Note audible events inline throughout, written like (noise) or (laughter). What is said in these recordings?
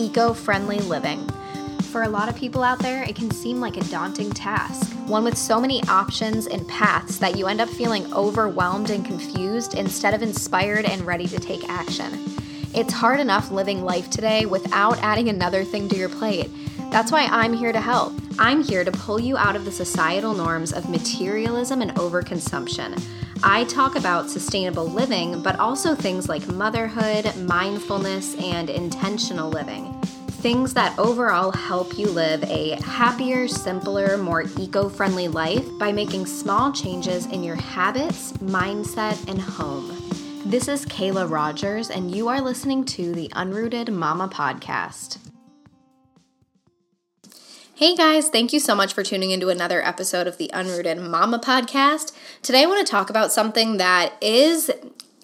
eco friendly living. For a lot of people out there, it can seem like a daunting task, one with so many options and paths that you end up feeling overwhelmed and confused instead of inspired and ready to take action. It's hard enough living life today without adding another thing to your plate. That's why I'm here to help. I'm here to pull you out of the societal norms of materialism and overconsumption. I talk about sustainable living, but also things like motherhood, mindfulness, and intentional living. Things that overall help you live a happier, simpler, more eco friendly life by making small changes in your habits, mindset, and home. This is Kayla Rogers, and you are listening to the Unrooted Mama Podcast. Hey guys, thank you so much for tuning into another episode of the Unrooted Mama Podcast. Today I want to talk about something that is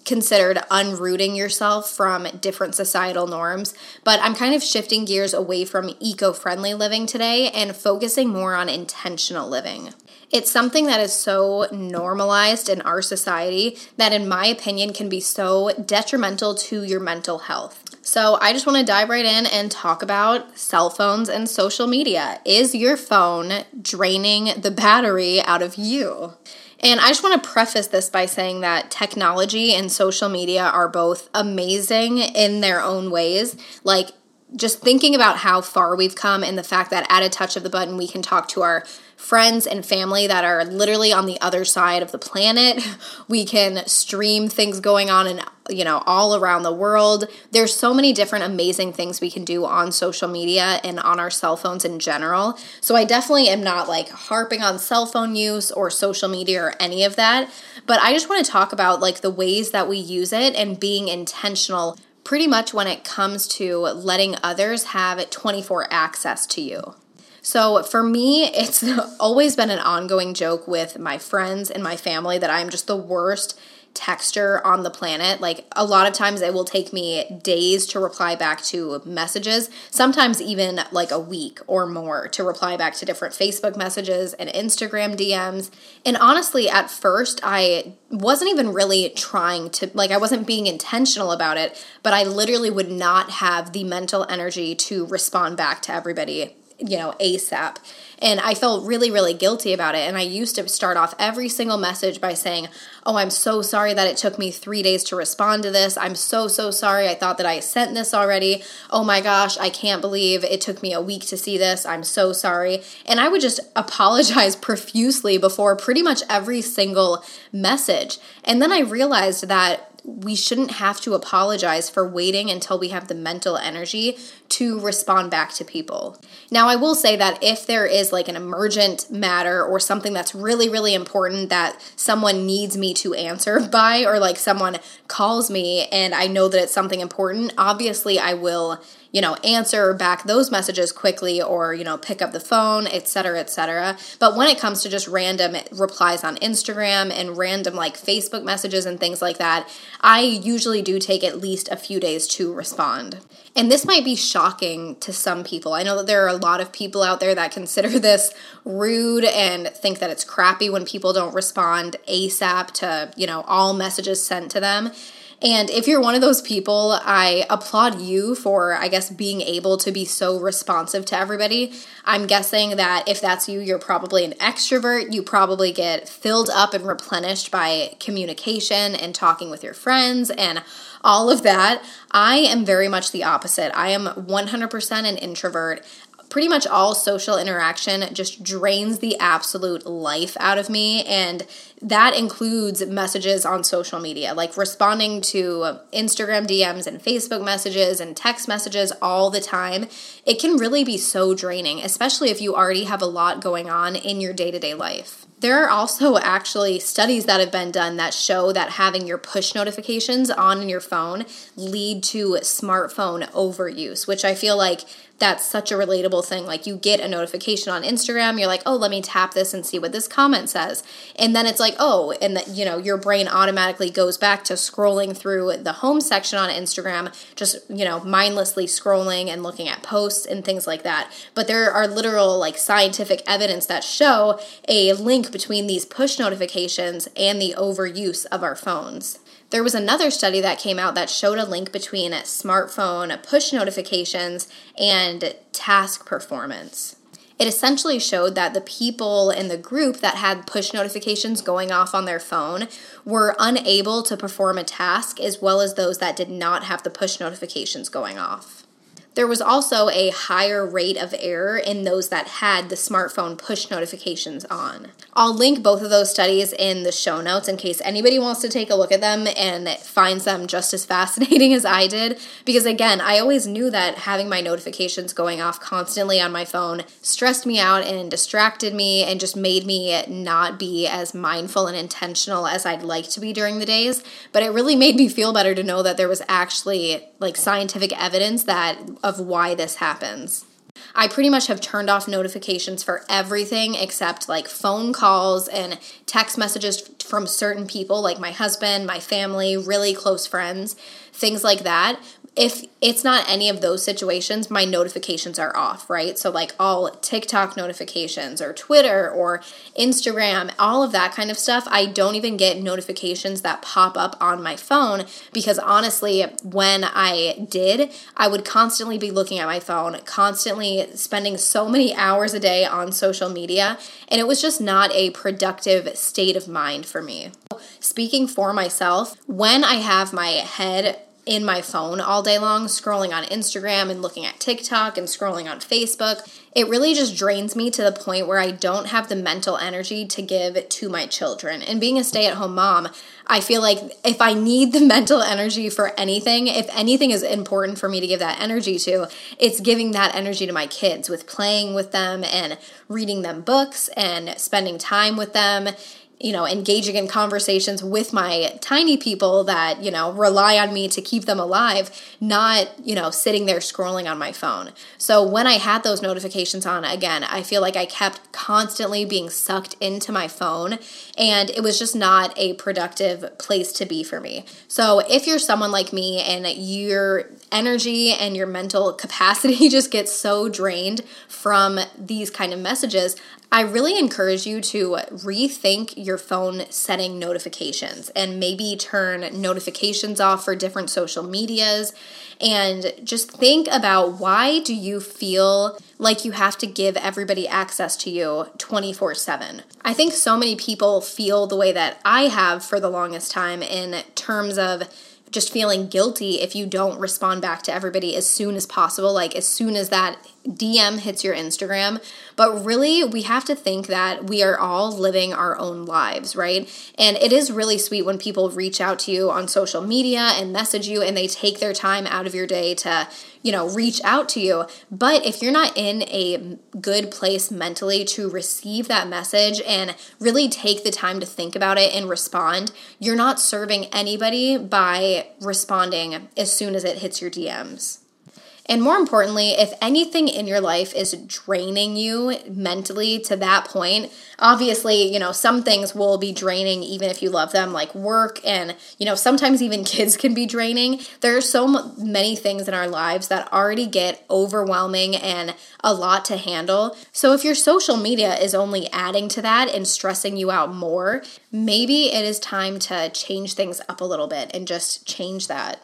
considered unrooting yourself from different societal norms, but I'm kind of shifting gears away from eco friendly living today and focusing more on intentional living. It's something that is so normalized in our society that, in my opinion, can be so detrimental to your mental health. So, I just want to dive right in and talk about cell phones and social media. Is your phone draining the battery out of you? And I just want to preface this by saying that technology and social media are both amazing in their own ways. Like, just thinking about how far we've come and the fact that at a touch of the button we can talk to our friends and family that are literally on the other side of the planet. (laughs) We can stream things going on and you know all around the world. There's so many different amazing things we can do on social media and on our cell phones in general. So I definitely am not like harping on cell phone use or social media or any of that, but I just want to talk about like the ways that we use it and being intentional pretty much when it comes to letting others have 24 access to you. So for me, it's (laughs) always been an ongoing joke with my friends and my family that I'm just the worst texter on the planet. Like a lot of times it will take me days to reply back to messages, sometimes even like a week or more to reply back to different Facebook messages and Instagram DMs. And honestly, at first I wasn't even really trying to like I wasn't being intentional about it, but I literally would not have the mental energy to respond back to everybody you know, ASAP. And I felt really, really guilty about it. And I used to start off every single message by saying, Oh, I'm so sorry that it took me three days to respond to this. I'm so, so sorry. I thought that I sent this already. Oh my gosh, I can't believe it took me a week to see this. I'm so sorry. And I would just apologize (laughs) profusely before pretty much every single message. And then I realized that we shouldn't have to apologize for waiting until we have the mental energy to respond back to people. Now, I will say that if there is like an emergent matter or something that's really, really important that someone needs me to answer (laughs) by, or like someone calls me and I know that it's something important, obviously I will you know, answer back those messages quickly or, you know, pick up the phone, etc., etc. But when it comes to just random replies on Instagram and random like Facebook messages and things like that, I usually do take at least a few days to respond. And this might be shocking to some people. I know that there are a lot of people out there that consider (laughs) this rude and think that it's crappy when people don't respond ASAP to, you know, all messages sent to them. And if you're one of those people, I applaud you for, I guess, being able to be so responsive to everybody. I'm guessing that if that's you, you're probably an extrovert. You probably get filled up and replenished by communication and talking with your friends and all of that. I am very much the opposite. I am 100% an introvert pretty much all social interaction just drains the absolute life out of me. And that includes messages on social media, like responding to Instagram DMs and Facebook messages and text messages all the time. It can really be so draining, especially if you already have a lot going on in your day to day life. There are also actually studies that have been done that show that having your push notifications on your phone lead to smartphone overuse, which I feel like that's such a relatable thing. Like you get a notification on Instagram, you're like, "Oh, let me tap this and see what this comment says." And then it's like, "Oh," and that you know, your brain automatically goes back to scrolling through the home section on Instagram, just, you know, mindlessly scrolling and looking at posts and things like that. But there are literal like scientific evidence that show a link between these push notifications and the overuse of our phones. There was another study that came out that showed a link between smartphone push notifications and task performance. It essentially showed that the people in the group that had push notifications going off on their phone were unable to perform a task as well as those that did not have the push notifications going off. There was also a higher rate of error in those that had the smartphone push notifications on. I'll link both of those studies in the show notes in case anybody wants to take a look at them and finds them just as (laughs) fascinating as I did. Because again, I always knew that having my notifications going off constantly on my phone stressed me out and distracted me and just made me not be as mindful and intentional as I'd like to be during the days. But it really made me feel better to know that there was actually like scientific evidence that of why this happens. I pretty much have turned off notifications for everything except like phone calls and text messages from certain people, like my husband, my family, really close friends, things like that if it's not any of those situations, my notifications are off, right? So, like all TikTok notifications or Twitter or Instagram, all of that kind of stuff, I don't even get notifications that pop up on my phone because honestly, when I did, I would constantly be looking at my phone, constantly spending so many hours a day on social media, and it was just not a productive state of mind for me. Speaking for myself, when I have my head in my phone all day long, scrolling on Instagram and looking at TikTok and scrolling on Facebook. It really just drains me to the point where I don't have the mental energy to give to my children. And being a stay at home mom, I feel like if I need the (laughs) mental energy for anything, if anything is important for me to give that energy to, it's giving that energy to my kids with playing with them and reading them books and spending time with them you know, engaging in conversations with my tiny people that, you know, rely on me to keep them alive, not, you know, sitting there scrolling on my phone. So when I had those notifications on, again, I feel like I kept constantly being sucked into my phone and it was just not a productive place to be for me. So if you're someone like me and your energy and your mental capacity (laughs) just gets so drained from these kind of messages, I really encourage you to rethink your phone setting notifications and maybe turn notifications off for different social medias and just think about why do you feel like you have to give everybody access to you 24/7. I think so many people feel the way that I have for the longest time in terms of just feeling guilty if you don't respond back to everybody as soon as possible, like as soon as that DM hits your Instagram. But really, we have to think that we are all living our own lives, right? And it is really sweet when people reach out to you on social media and message you and they take their time out of your day to, you know, reach out to you. But if you're not in a good place mentally to receive that message and really take the time to think about it and respond, you're not serving anybody by responding as soon as it hits your DMs. And more importantly, if anything in your life is draining you mentally to that point, obviously, you know, some things will be draining even if you love them, like work and, you know, sometimes even (laughs) kids can be draining. There are so many things in our lives that already get overwhelming and a lot to handle. So if your social media is only adding to that and stressing you out more, maybe it is time to change things up a little bit and just change that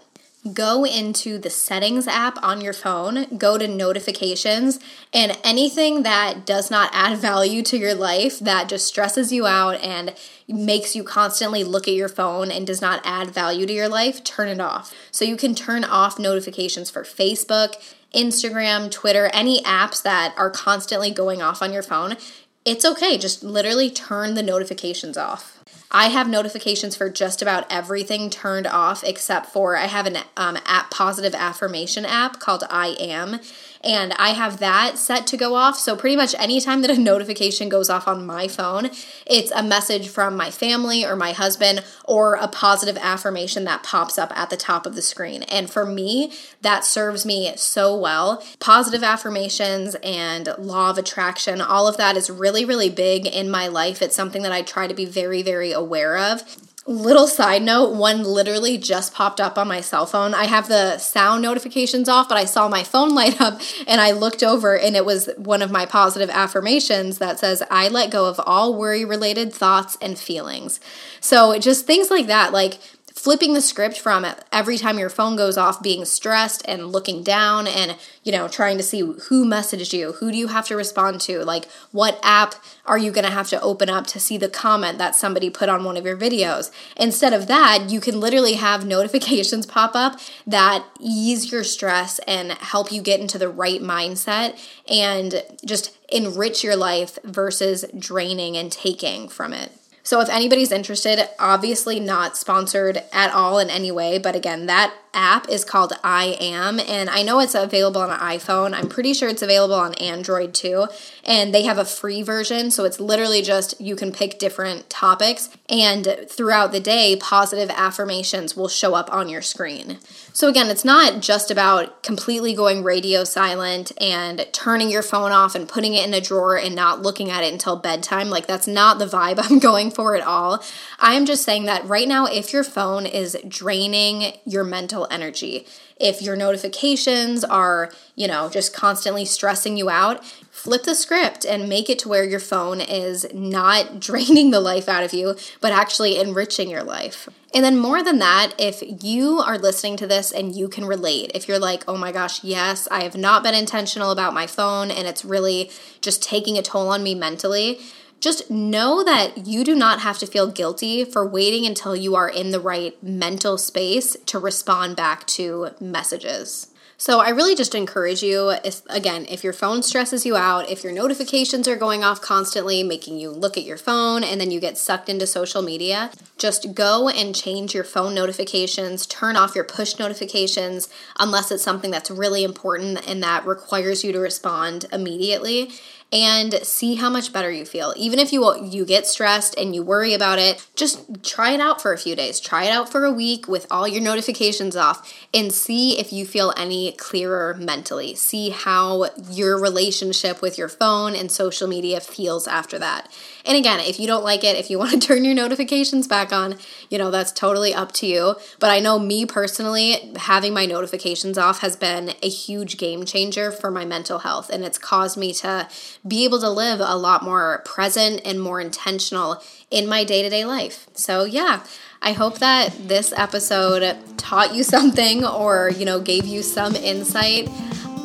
go into the settings app on your phone, go to notifications, and anything that does not (laughs) add value to your life, that just stresses you out and makes you constantly look at your phone and does not add value to your life, turn it off. So you can turn off notifications for Facebook, Instagram, Twitter, any apps that are constantly going off on your phone. It's okay, just literally turn the notifications off. I have notifications for just about everything turned off except for I have an um, app positive affirmation app called I Am and I have that set to go off. So pretty much anytime that a (laughs) notification goes off on my phone, it's a message from my family or my husband or a positive affirmation that pops up at the top of the screen. And for me, that serves me so well. Positive affirmations and law of attraction, all of that is really, really big in my life. It's something that I try to be very, very aware of. Little side note, one literally just popped up on my cell phone. I have the sound notifications off, but I saw my phone (laughs) light up and I looked over and it was one of my positive affirmations that says, I let go of all worry related thoughts and feelings. So just things like that, like flipping the script from every time your phone goes off being stressed and looking down and you know trying to see who messaged you who do you have to respond to like what app are you going to have to open up to see the comment that somebody put on one of your videos? Instead of that you can literally have (laughs) notifications pop up that ease your stress and help you get into the right mindset and just enrich your life versus draining and taking from it so if anybody's interested, obviously not sponsored at all in any way, but again, that app is called I Am, and I know it's available on iPhone. I'm pretty sure it's available on Android too. And they have a free version, so it's literally just you can pick different topics, and throughout the day, positive affirmations will show up on your screen. So, again, it's not just about completely going radio silent and turning your phone off and putting it in a drawer and not looking at it until bedtime. Like, that's not the vibe (laughs) I'm going for at all. I am just saying that right now, if your phone is draining your mental energy. If your notifications are, you know, just constantly stressing you out, flip the script and make it to where your phone is not (laughs) draining the life out of you, but actually enriching your life. And then, more than that, if you are listening to this and you can relate, if you're like, oh my gosh, yes, I have not been intentional about my phone and it's really just taking a toll on me mentally, just know that you do not have to feel guilty for waiting until you are in the right mental space to respond back to messages. So, I really just encourage you again, if your phone stresses you out, if your notifications are going off constantly, making you look at your phone, and then you get sucked into social media, just go and change your phone notifications, turn off your push notifications, unless it's something that's really important and that requires you to respond immediately and see how much better you feel. Even if you you get stressed and you worry about it, just try it out for a few days. Try it out for a week with all your notifications off and see if you feel any clearer mentally. See how your relationship with your phone and social media feels after that. And again, if you don't like it, if you want to (laughs) turn your notifications back on, you know, that's totally up to you. But I know me personally, having my notifications off has been a huge game changer for my mental health. And it's caused me to be able to live a lot more present and more intentional in my day to day life. So, yeah. I hope that this episode taught you (laughs) something or, you know, gave you some insight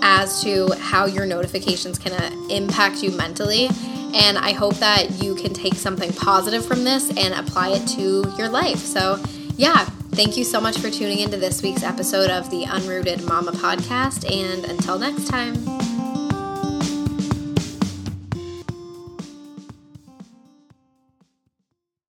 as to how your notifications can uh, impact you mentally. And I hope that you can take something positive from this and apply it to your life. So, yeah, thank you so much for tuning into this week's episode of the Unrooted Mama podcast. And until next time.